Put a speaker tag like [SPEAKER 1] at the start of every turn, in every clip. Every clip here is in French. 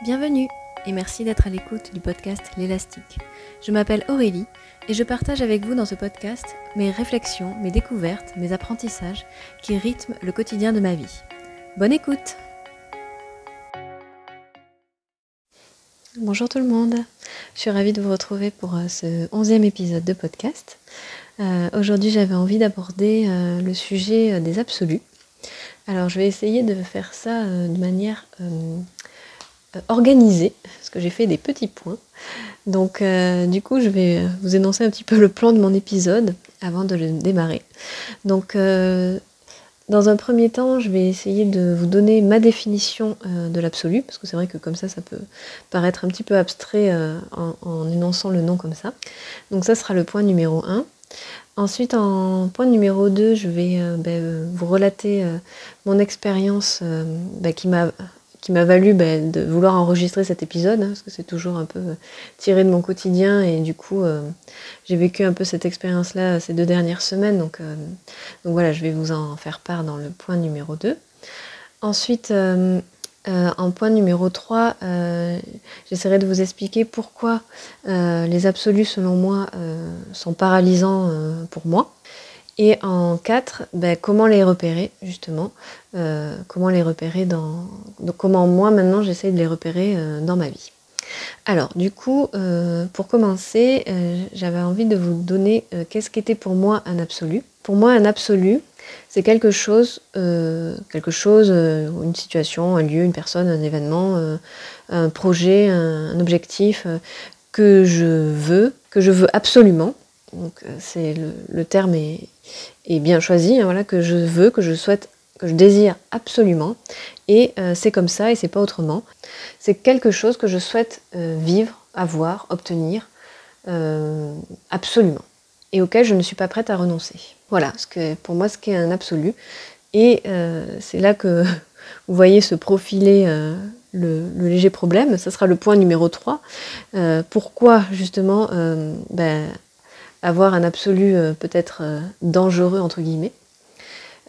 [SPEAKER 1] Bienvenue et merci d'être à l'écoute du podcast L'élastique. Je m'appelle Aurélie et je partage avec vous dans ce podcast mes réflexions, mes découvertes, mes apprentissages qui rythment le quotidien de ma vie. Bonne écoute Bonjour tout le monde, je suis ravie de vous retrouver pour euh, ce onzième épisode de podcast. Euh, aujourd'hui j'avais envie d'aborder euh, le sujet des absolus. Alors je vais essayer de faire ça de manière organisé, parce que j'ai fait des petits points. Donc euh, du coup, je vais vous énoncer un petit peu le plan de mon épisode avant de le démarrer. Donc euh, dans un premier temps, je vais essayer de vous donner ma définition de l'absolu, parce que c'est vrai que comme ça, ça peut paraître un petit peu abstrait en, énonçant le nom comme ça. Donc ça sera le point numéro 1. Ensuite, en point numéro 2, je vais ben, vous relater mon expérience ben, qui m'a qui m'a valu bah, de vouloir enregistrer cet épisode, hein, parce que c'est toujours un peu euh, tiré de mon quotidien, et du coup, euh, j'ai vécu un peu cette expérience-là ces deux dernières semaines, donc, euh, donc voilà, je vais vous en faire part dans le point numéro 2. Ensuite, en point numéro 3, j'essaierai de vous expliquer pourquoi les absolus, selon moi, sont paralysants pour moi. Et en 4, ben, comment les repérer justement euh, Comment les repérer dans... Donc comment moi maintenant j'essaye de les repérer euh, dans ma vie. Alors du coup, euh, pour commencer, j'avais envie de vous donner qu'est-ce qu'était pour moi un absolu. Pour moi, un absolu, c'est quelque chose, quelque chose, une situation, un lieu, une personne, un événement, un projet, un objectif que je veux, que je veux absolument, donc c'est le, terme est, bien choisi, hein, voilà, que je veux, que je souhaite, que je désire absolument. Et euh, c'est comme ça et c'est pas autrement. C'est quelque chose que je souhaite euh, vivre, avoir, obtenir absolument. Et auquel je ne suis pas prête à renoncer. Voilà, ce que, pour moi, ce qui est un absolu. Et c'est là que vous voyez se profiler le, léger problème. Ce sera le point numéro 3. pourquoi justement ben, avoir un absolu euh, peut-être euh, dangereux, entre guillemets,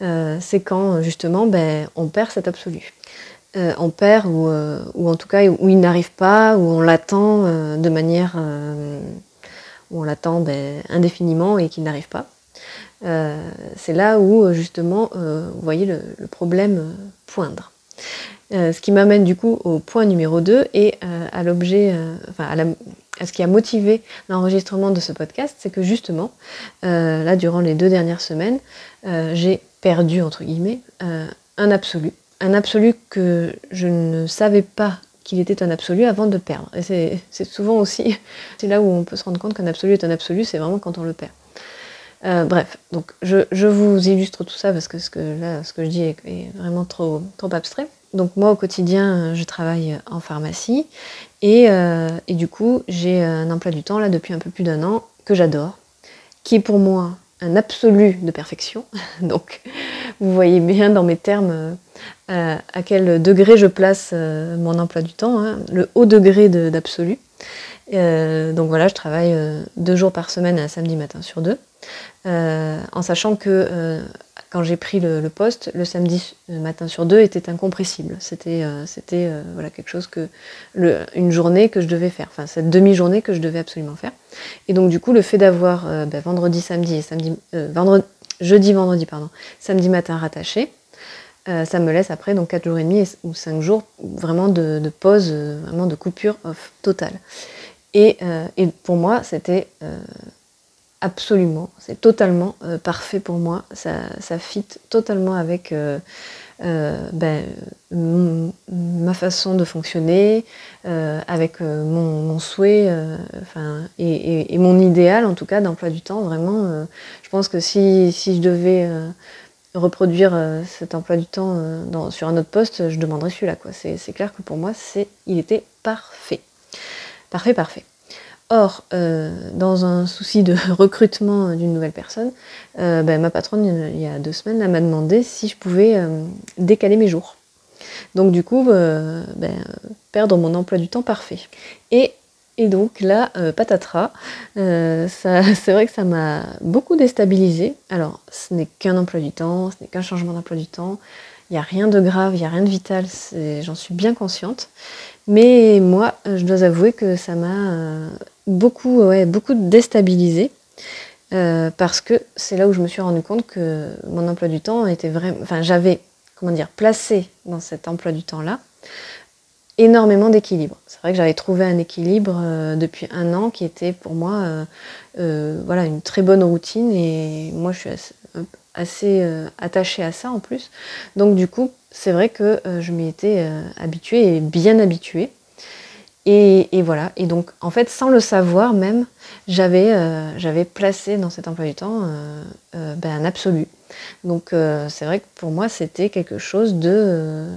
[SPEAKER 1] euh, c'est quand justement ben, on perd cet absolu. on perd ou, ou, en tout cas où il n'arrive pas, où on l'attend de manière où on l'attend ben, indéfiniment et qu'il n'arrive pas. c'est là où justement vous voyez le, problème poindre. ce qui m'amène du coup au point numéro 2 et à l'objet, enfin à la, ce qui a motivé l'enregistrement de ce podcast, c'est que justement, euh, là, durant les deux dernières semaines, euh, j'ai perdu, entre guillemets, euh, un absolu. Un absolu que je ne savais pas qu'il était un absolu avant de perdre. Et c'est souvent aussi, c'est là où on peut se rendre compte qu'un absolu est un absolu, c'est vraiment quand on le perd. bref, donc je, vous illustre tout ça parce que ce que, là, ce que je dis est, est vraiment trop, trop abstrait. Donc moi au quotidien, je travaille en pharmacie euh, et, du coup, j'ai un emploi du temps là depuis un peu plus d'un an que j'adore, qui est pour moi un absolu de perfection. Donc, vous voyez bien dans mes termes euh, à quel degré je place euh, mon emploi du temps, hein, le haut degré d'absolu. donc voilà, je travaille deux jours par semaine, un samedi matin sur deux, en sachant que quand j'ai pris le, poste, le samedi matin sur deux était incompressible. C'était euh, euh, voilà quelque chose que une journée que je devais faire, enfin cette demi-journée que je devais absolument faire. Et donc du coup le fait d'avoir euh, ben, vendredi, samedi et samedi, vendredi, jeudi, vendredi pardon, samedi matin rattaché, ça me laisse après donc quatre jours et demi ou cinq jours vraiment de, pause, vraiment de coupure off totale. Et pour moi c'était Absolument, c'est totalement euh, parfait pour moi. Ça, ça fit totalement avec euh, euh, ben, ma façon de fonctionner, avec mon, souhait, et, mon idéal en tout cas d'emploi du temps. Vraiment, je pense que si, si je devais reproduire cet emploi du temps sur un autre poste, je demanderais celui-là. C'est clair que pour moi, il était parfait. Parfait, parfait. Or, euh, dans un souci de recrutement d'une nouvelle personne, euh, ben, ma patronne, il y a deux semaines, m'a demandé si je pouvais euh, décaler mes jours. Donc du coup, ben, perdre mon emploi du temps parfait. Et, donc là, patatras, c'est vrai que ça m'a beaucoup déstabilisé. Alors, ce n'est qu'un emploi du temps, ce n'est qu'un changement d'emploi du temps. Il n'y a rien de grave, il n'y a rien de vital, j'en suis bien consciente. Mais moi, je dois avouer que ça m'a beaucoup, ouais, beaucoup déstabilisée. parce que c'est là où je me suis rendu compte que mon emploi du temps était vraiment. Enfin, j'avais, comment dire, placé dans cet emploi du temps-là énormément d'équilibre. C'est vrai que j'avais trouvé un équilibre euh, depuis un an qui était pour moi euh, euh, voilà, une très bonne routine et moi je suis assez, attachée à ça en plus. Donc du coup, c'est vrai que je m'y étais habituée et bien habituée. Et, voilà, et donc en fait sans le savoir même, j'avais placé dans cet emploi du temps ben, un absolu. Donc c'est vrai que pour moi c'était quelque chose de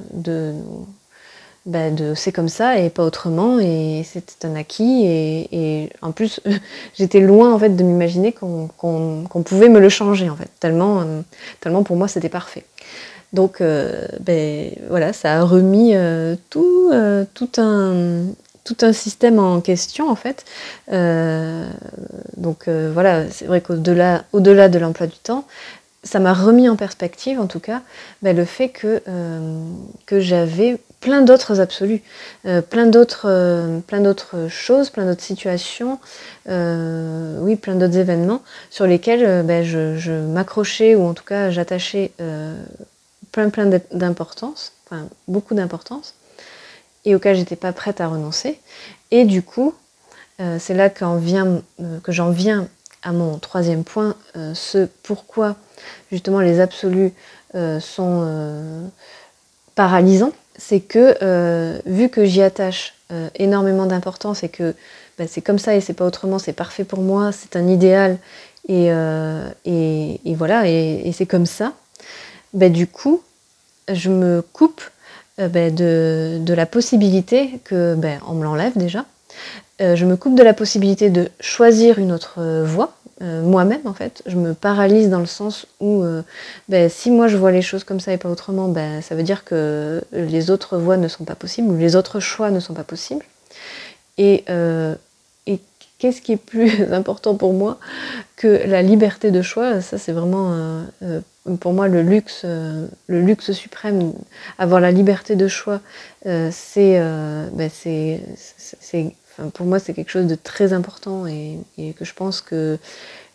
[SPEAKER 1] bah, c'est comme ça et pas autrement et c'était un acquis et, en plus j'étais loin en fait de m'imaginer qu'on pouvait me le changer en fait. Tellement euh, tellement pour moi c'était parfait. Donc euh, ben, voilà ça a remis euh, tout tout un tout un système en question en fait. Donc voilà c'est vrai qu'au-delà au-delà de l'emploi du temps ça m'a remis en perspective, en tout cas, ben, le fait que, que j'avais plein d'autres absolus, euh, plein d'autres euh, plein d'autres choses, plein d'autres situations, euh, oui, plein d'autres événements sur lesquels ben, je, m'accrochais ou en tout cas j'attachais plein plein d'importance, enfin beaucoup d'importance, et auxquels j'étais pas prête à renoncer. Et du coup, c'est là vient, que j'en viens à mon troisième point, ce pourquoi justement les absolus sont paralysants c'est que euh, vu que j'y attache euh, énormément d'importance et que bah, c'est comme ça et c'est pas autrement, c'est parfait pour moi, c'est un idéal et, euh, voilà, et, c'est comme ça, bah, du coup, je me coupe bah, de, la possibilité que, on me l'enlève déjà, je me coupe de la possibilité de choisir une autre voie, euh, moi-même en fait. Je me paralyse dans le sens où euh, ben, si moi je vois les choses comme ça et pas autrement, ben, ça veut dire que les autres voies ne sont pas possibles ou les autres choix ne sont pas possibles. Et, euh, et qu'est-ce qui est plus important pour moi que la liberté de choix? Ça c'est vraiment pour moi le luxe, le luxe suprême. Avoir la liberté de choix, c'est ben, pour moi, c'est quelque chose de très important et, que je pense que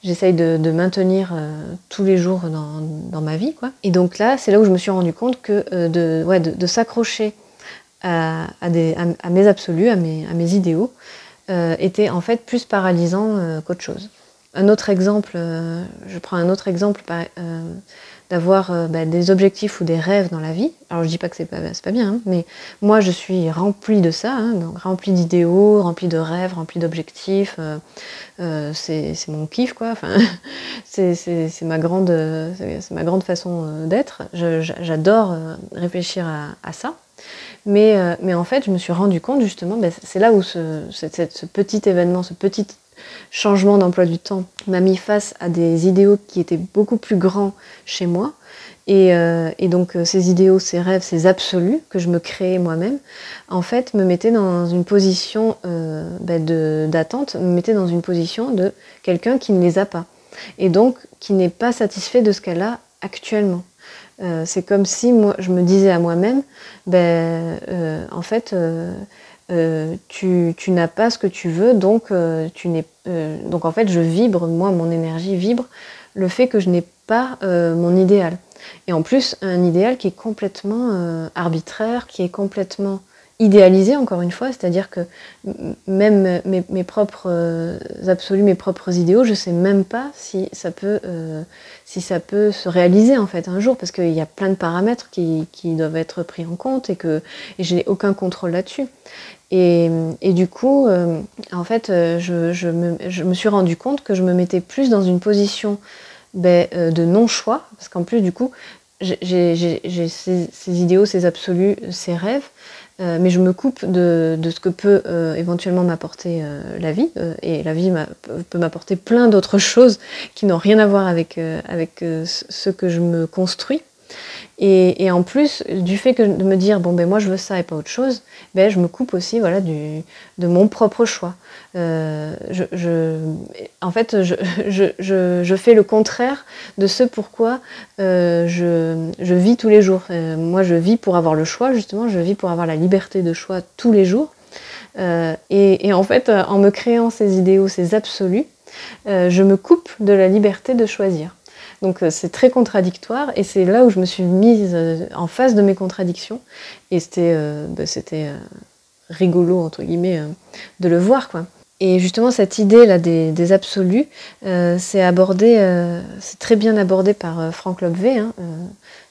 [SPEAKER 1] j'essaye de, maintenir euh, tous les jours dans, ma vie. Quoi. Et donc là, c'est là où je me suis rendu compte que euh, de, s'accrocher à, mes absolus, à mes, idéaux, euh, était en fait plus paralysant qu'autre chose. Un autre exemple, je prends un autre exemple d'avoir euh, bah, des objectifs ou des rêves dans la vie. Alors je dis pas que c'est pas, pas bien, hein, mais moi je suis remplie de ça, hein, donc remplie d'idéaux, remplie de rêves, remplie d'objectifs. Euh, euh, c'est mon kiff quoi. Enfin, c'est ma grande, c'est ma grande façon d'être. J'adore réfléchir à, ça. Mais, mais, en fait, je me suis rendu compte justement, bah, c'est là où ce, ce, petit événement, ce petit changement d'emploi du temps m'a mis face à des idéaux qui étaient beaucoup plus grands chez moi. Et, euh, donc euh, ces idéaux, ces rêves, ces absolus que je me créais moi-même, en fait, me mettaient dans une position euh, bah, d'attente, me mettaient dans une position de quelqu'un qui ne les a pas. Et donc qui n'est pas satisfait de ce qu'elle a actuellement. c'est comme si moi, je me disais à moi-même, ben, en fait, euh, tu, n'as pas ce que tu veux, donc euh, tu n'es, euh, donc en fait je vibre, moi mon énergie vibre le fait que je n'ai pas mon idéal. Et en plus un idéal qui est complètement arbitraire, qui est complètement idéalisé encore une fois, c'est-à-dire que même mes, propres absolus, mes propres idéaux, je sais même pas si ça peut, si ça peut se réaliser en fait un jour, parce qu'il y a plein de paramètres qui, doivent être pris en compte et que et je n'ai aucun contrôle là-dessus. Et, du coup, euh, en fait, euh, je, me, suis rendu compte que je me mettais plus dans une position ben, euh, de non-choix, parce qu'en plus, du coup, j'ai ces, idéaux, ces absolus, ces rêves, mais je me coupe de, ce que peut éventuellement m'apporter la vie, et la vie peut m'apporter plein d'autres choses qui n'ont rien à voir avec, avec ce que je me construis. Et, en plus, du fait de me dire, bon, ben moi je veux ça et pas autre chose, ben, je me coupe aussi voilà, de mon propre choix. Euh, en fait, je, fais le contraire de ce pourquoi euh, je, vis tous les jours. Euh, moi, je vis pour avoir le choix, justement, je vis pour avoir la liberté de choix tous les jours. Et, en fait, en me créant ces idéaux, ces absolus, je me coupe de la liberté de choisir. Donc euh, c'est très contradictoire et c'est là où je me suis mise euh, en face de mes contradictions et c'était euh, bah, rigolo entre guillemets de le voir quoi. Et justement cette idée là des, absolus, c'est abordé, c'est très bien abordé par Frank Lobvé, hein,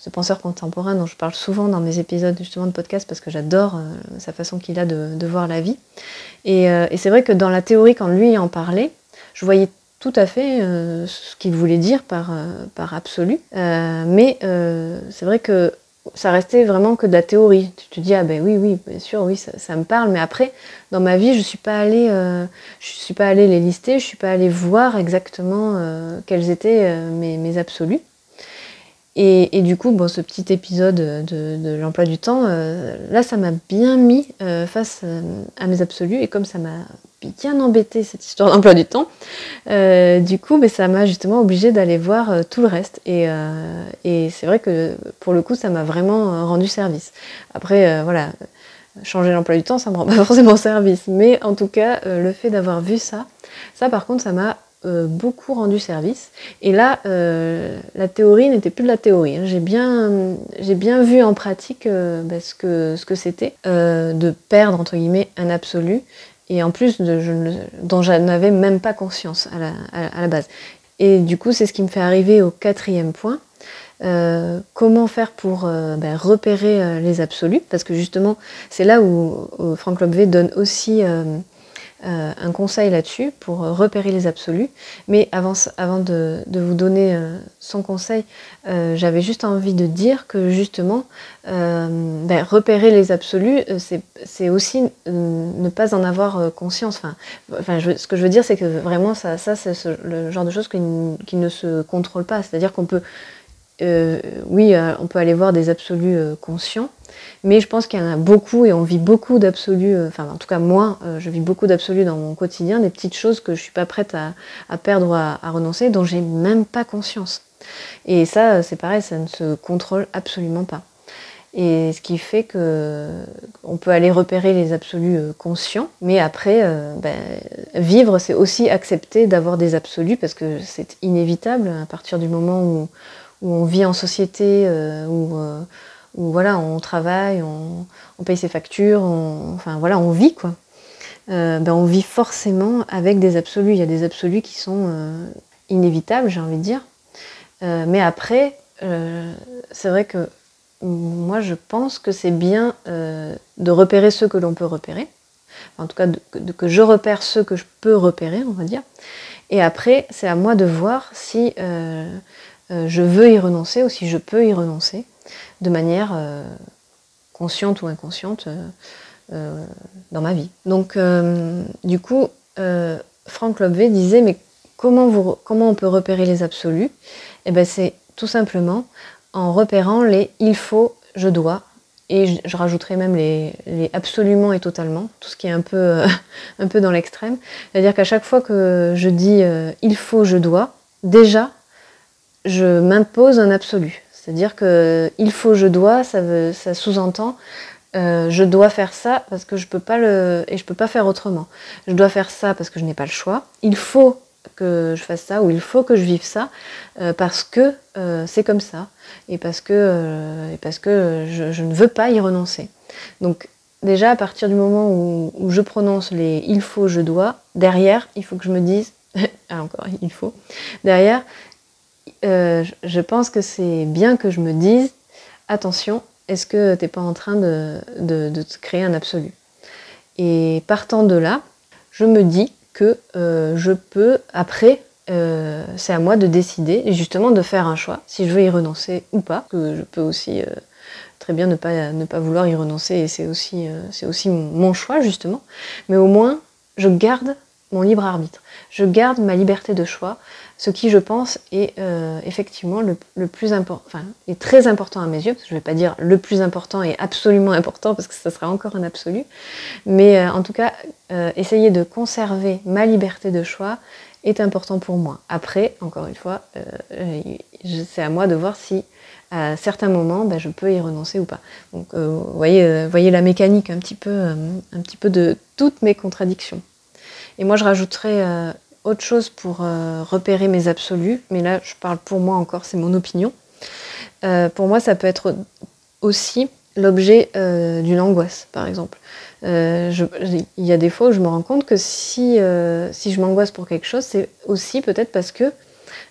[SPEAKER 1] ce penseur contemporain dont je parle souvent dans mes épisodes justement de podcast parce que j'adore sa façon qu'il a de, voir la vie. Et c'est vrai que dans la théorie quand lui en parlait, je voyais tout à fait euh, ce qu'il voulait dire par, euh, par absolu. Euh, mais c'est vrai que ça restait vraiment que de la théorie. Tu te dis, ah ben oui, oui, bien sûr, oui, ça, me parle. Mais après, dans ma vie, je ne suis pas allée, je suis pas allée les lister, je ne suis pas allée voir exactement quels étaient mes, mes absolus. Et, du coup, bon, ce petit épisode de, l'emploi du temps, là, ça m'a bien mis face à mes absolus. Et comme ça m'a bien embêté cette histoire d'emploi du temps. Euh, du coup, mais ça m'a justement obligé d'aller voir euh, tout le reste. Euh, et, c'est vrai que pour le coup, ça m'a vraiment rendu service. Après, voilà, changer l'emploi du temps, ça me rend pas forcément service. Mais en tout cas, le fait d'avoir vu ça, ça par contre, ça m'a beaucoup rendu service. Et là, la théorie n'était plus de la théorie. Hein. J'ai bien, bien vu en pratique bah, ce que c'était de perdre entre guillemets un absolu et en plus de, dont je n'avais même pas conscience à la, à, la, base. Et du coup, c'est ce qui me fait arriver au quatrième point. Euh, comment faire pour euh, ben, repérer euh, les absolus? Parce que justement, c'est là où, où Franck Lobvé donne aussi euh, un conseil là-dessus pour repérer les absolus. Mais avant, avant de, vous donner euh, son conseil, euh, j'avais juste envie de dire que justement, ben, repérer les absolus, c'est aussi ne pas en avoir conscience. Enfin, enfin ce que je veux dire, c'est que vraiment, ça, ça c'est le genre de choses qui, qui ne se contrôle pas. C'est-à-dire qu'on peut euh, oui, euh, on peut aller voir des absolus euh, conscients, mais je pense qu'il y en a beaucoup et on vit beaucoup d'absolus, enfin en tout cas moi, je vis beaucoup d'absolus dans mon quotidien, des petites choses que je suis pas prête à, perdre ou à, renoncer, dont j'ai même pas conscience. Et ça, c'est pareil, ça ne se contrôle absolument pas. Et ce qui fait que on peut aller repérer les absolus conscients, mais après, ben, vivre, c'est aussi accepter d'avoir des absolus parce que c'est inévitable à partir du moment où où on vit en société, euh, euh, où, voilà, on travaille, on, paye ses factures, enfin voilà, on vit quoi. Euh, ben, on vit forcément avec des absolus. Il y a des absolus qui sont inévitables, j'ai envie de dire. mais après, c'est vrai que moi je pense que c'est bien de repérer ceux que l'on peut repérer. en tout cas, que je repère ceux que je peux repérer, on va dire. Et après, c'est à moi de voir si je veux y renoncer ou si je peux y renoncer de manière euh, consciente ou inconsciente euh, dans ma vie. Donc, du coup, Franck Lobvé disait, mais comment, comment on peut repérer les absolus? Eh bien, c'est tout simplement en repérant les il faut, je dois, et je, rajouterai même les, absolument et totalement, tout ce qui est un peu, un peu dans l'extrême. C'est-à-dire qu'à chaque fois que je dis il faut, je dois, déjà, je m'impose un absolu. C'est-à-dire que il faut, je dois, ça, sous-entend euh, je dois faire ça parce que je peux pas le et je peux pas faire autrement. Je dois faire ça parce que je n'ai pas le choix. Il faut que je fasse ça ou il faut que je vive ça euh, parce que euh, c'est comme ça et parce que parce que je, ne veux pas y renoncer. Donc déjà à partir du moment où, où, je prononce les il faut, je dois, derrière il faut que je me dise ah, encore il faut derrière euh, je pense que c'est bien que je me dise attention, est-ce que tu n'es pas en train de, te créer un absolu? Et partant de là, je me dis que euh, je peux, après, euh, c'est à moi de décider justement de faire un choix, si je veux y renoncer ou pas, que je peux aussi très bien ne pas, ne pas vouloir y renoncer et c'est aussi, c'est aussi mon choix justement, mais au moins je garde mon libre arbitre, je garde ma liberté de choix, ce qui, je pense, est euh, effectivement le, plus important, enfin, est très important à mes yeux, parce que je ne vais pas dire le plus important et absolument important, parce que ça sera encore un absolu, mais euh, en tout cas, euh, essayer de conserver ma liberté de choix est important pour moi. Après, encore une fois, c'est à moi de voir si à certains moments, ben, je peux y renoncer ou pas. Donc, vous voyez, voyez la mécanique un petit, peu, un petit peu de toutes mes contradictions. Et moi, je rajouterais autre chose pour euh, repérer mes absolus, mais là je parle pour moi encore, c'est mon opinion. Euh, pour moi, ça peut être aussi l'objet euh, d'une angoisse, par exemple. il y a des fois où je me rends compte que si, si je m'angoisse pour quelque chose, c'est aussi peut-être parce que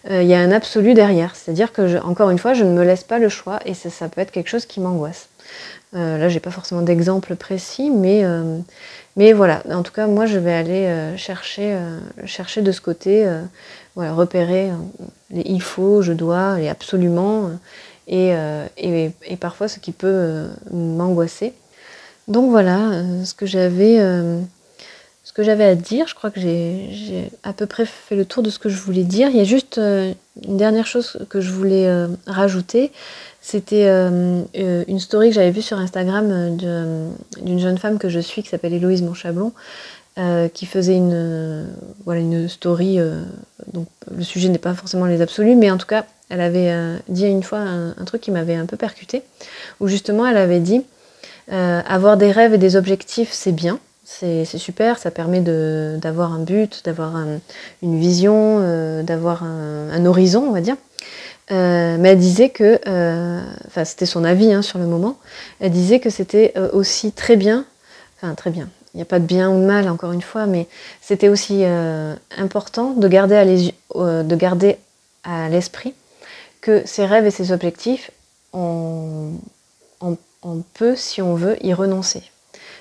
[SPEAKER 1] il y a un absolu derrière. C'est-à-dire que, encore une fois, je ne me laisse pas le choix et ça peut être quelque chose qui m'angoisse. Là, j'ai pas forcément d'exemple précis, mais mais voilà, en tout cas, moi, je vais aller euh, chercher, euh, chercher de ce côté, euh, repérer les il faut, je dois, les absolument, et, et, et parfois ce qui peut m'angoisser. Donc voilà ce que j'avais ce que j'avais à dire. Je crois que j'ai à peu près fait le tour de ce que je voulais dire. Il y a juste une dernière chose que je voulais rajouter, c'était euh, euh, une story que j'avais vue sur Instagram euh, d'une jeune femme que je suis qui s'appelle Héloïse Monchablon, qui faisait une, voilà, une story. donc le sujet n'est pas forcément les absolus, mais en tout cas, elle avait dit une fois un, truc qui m'avait un peu percuté, où justement elle avait dit avoir des rêves et des objectifs, c'est bien. C'est super, ça permet d'avoir un but, d'avoir une vision, d'avoir un horizon, on va dire. Euh, mais elle disait que, euh, enfin c'était son avis hein, sur le moment, elle disait que c'était euh, aussi très bien, enfin très bien, il n'y a pas de bien ou de mal encore une fois, mais c'était aussi important de garder à, l'esprit que ses rêves et ses objectifs, on, peut, si on veut, y renoncer.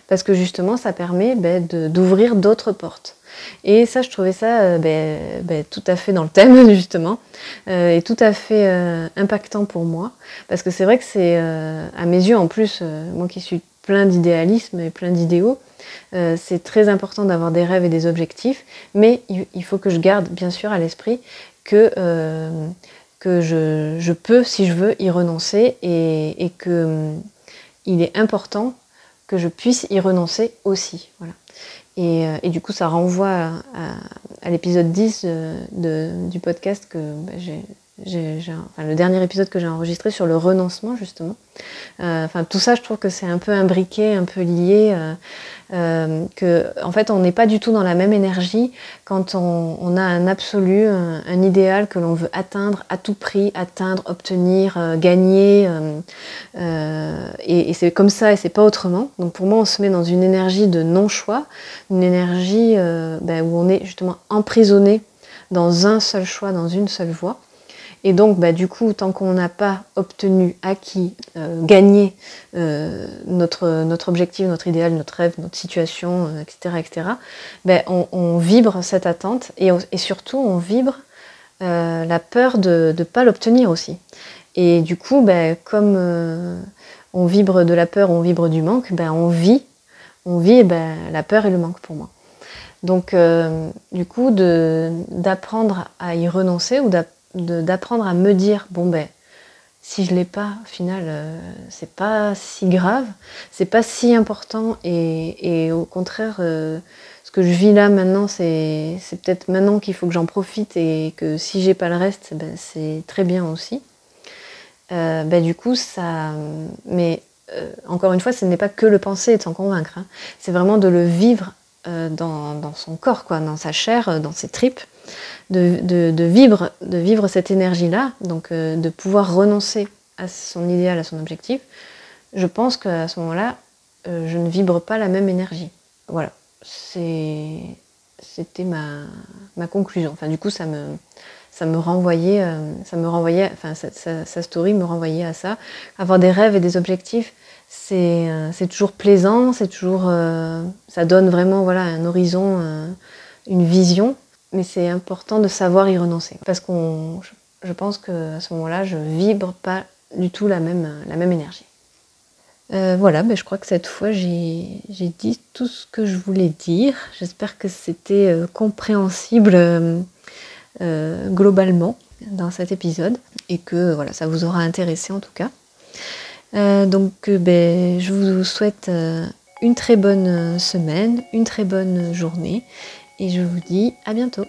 [SPEAKER 1] Parce que justement, ça permet ben, d'ouvrir d'autres portes. Et ça, je trouvais ça euh, ben, ben, tout à fait dans le thème, justement, euh, et tout à fait euh, impactant pour moi. Parce que c'est vrai que c'est, à mes yeux, en plus, moi qui suis plein d'idéalisme et plein d'idéaux, c'est très important d'avoir des rêves et des objectifs, mais il, faut que je garde bien sûr à l'esprit que, je, peux, si je veux, y renoncer et, et il est important que je puisse y renoncer aussi. Euh, et, du coup, ça renvoie à, l'épisode 10 du podcast que bah, j'ai le dernier épisode que j'ai enregistré sur le renoncement justement. Euh, enfin, tout ça, je trouve que c'est un peu imbriqué, un peu lié, euh, euh, que en fait, on n'est pas du tout dans la même énergie quand on, a un absolu, un, idéal que l'on veut atteindre à tout prix, atteindre, obtenir, gagner, et, c'est comme ça et c'est pas autrement. Donc pour moi, on se met dans une énergie de non-choix, une énergie ben, où on est justement emprisonné dans un seul choix, dans une seule voie. Et donc, bah, du coup, tant qu'on n'a pas obtenu, acquis, euh, gagné euh, notre, notre objectif, notre idéal, notre rêve, notre situation, etc., euh, etc., bah, on, vibre cette attente et, et surtout, on vibre la peur de ne pas l'obtenir aussi. Et du coup, bah, comme on vibre de la peur, on vibre du manque, on vit, on vit la peur et le manque pour moi. Donc, du coup, d'apprendre à y renoncer ou d'apprendre à me dire bon ben si je l'ai pas au final euh, c'est pas si grave c'est pas si important et, au contraire euh, ce que je vis là maintenant c'est peut-être maintenant qu'il faut que j'en profite et que si j'ai pas le reste ben, c'est très bien aussi euh, ben, du coup ça mais encore une fois ce n'est pas que le penser et de s'en convaincre hein. c'est vraiment de le vivre dans, dans, son corps quoi dans sa chair dans ses tripes de, vivre, de vivre cette énergie-là, donc euh, de pouvoir renoncer à son idéal, à son objectif, je pense qu'à ce moment-là, euh, je ne vibre pas la même énergie. Voilà, c'était ma, conclusion. Enfin, du coup, ça me, ça me renvoyait, euh, ça me renvoyait, enfin, sa, story me renvoyait à ça. Avoir des rêves et des objectifs, c'est toujours plaisant, c'est toujours, ça donne vraiment voilà un horizon, une vision mais c'est important de savoir y renoncer. Parce que je pense qu'à ce moment-là, je vibre pas du tout la même, la même énergie. Euh, voilà, ben je crois que cette fois j'ai dit tout ce que je voulais dire. J'espère que c'était euh, compréhensible euh, globalement dans cet épisode et que voilà, ça vous aura intéressé en tout cas. donc ben, je vous souhaite une très bonne semaine, une très bonne journée et je vous dis à bientôt.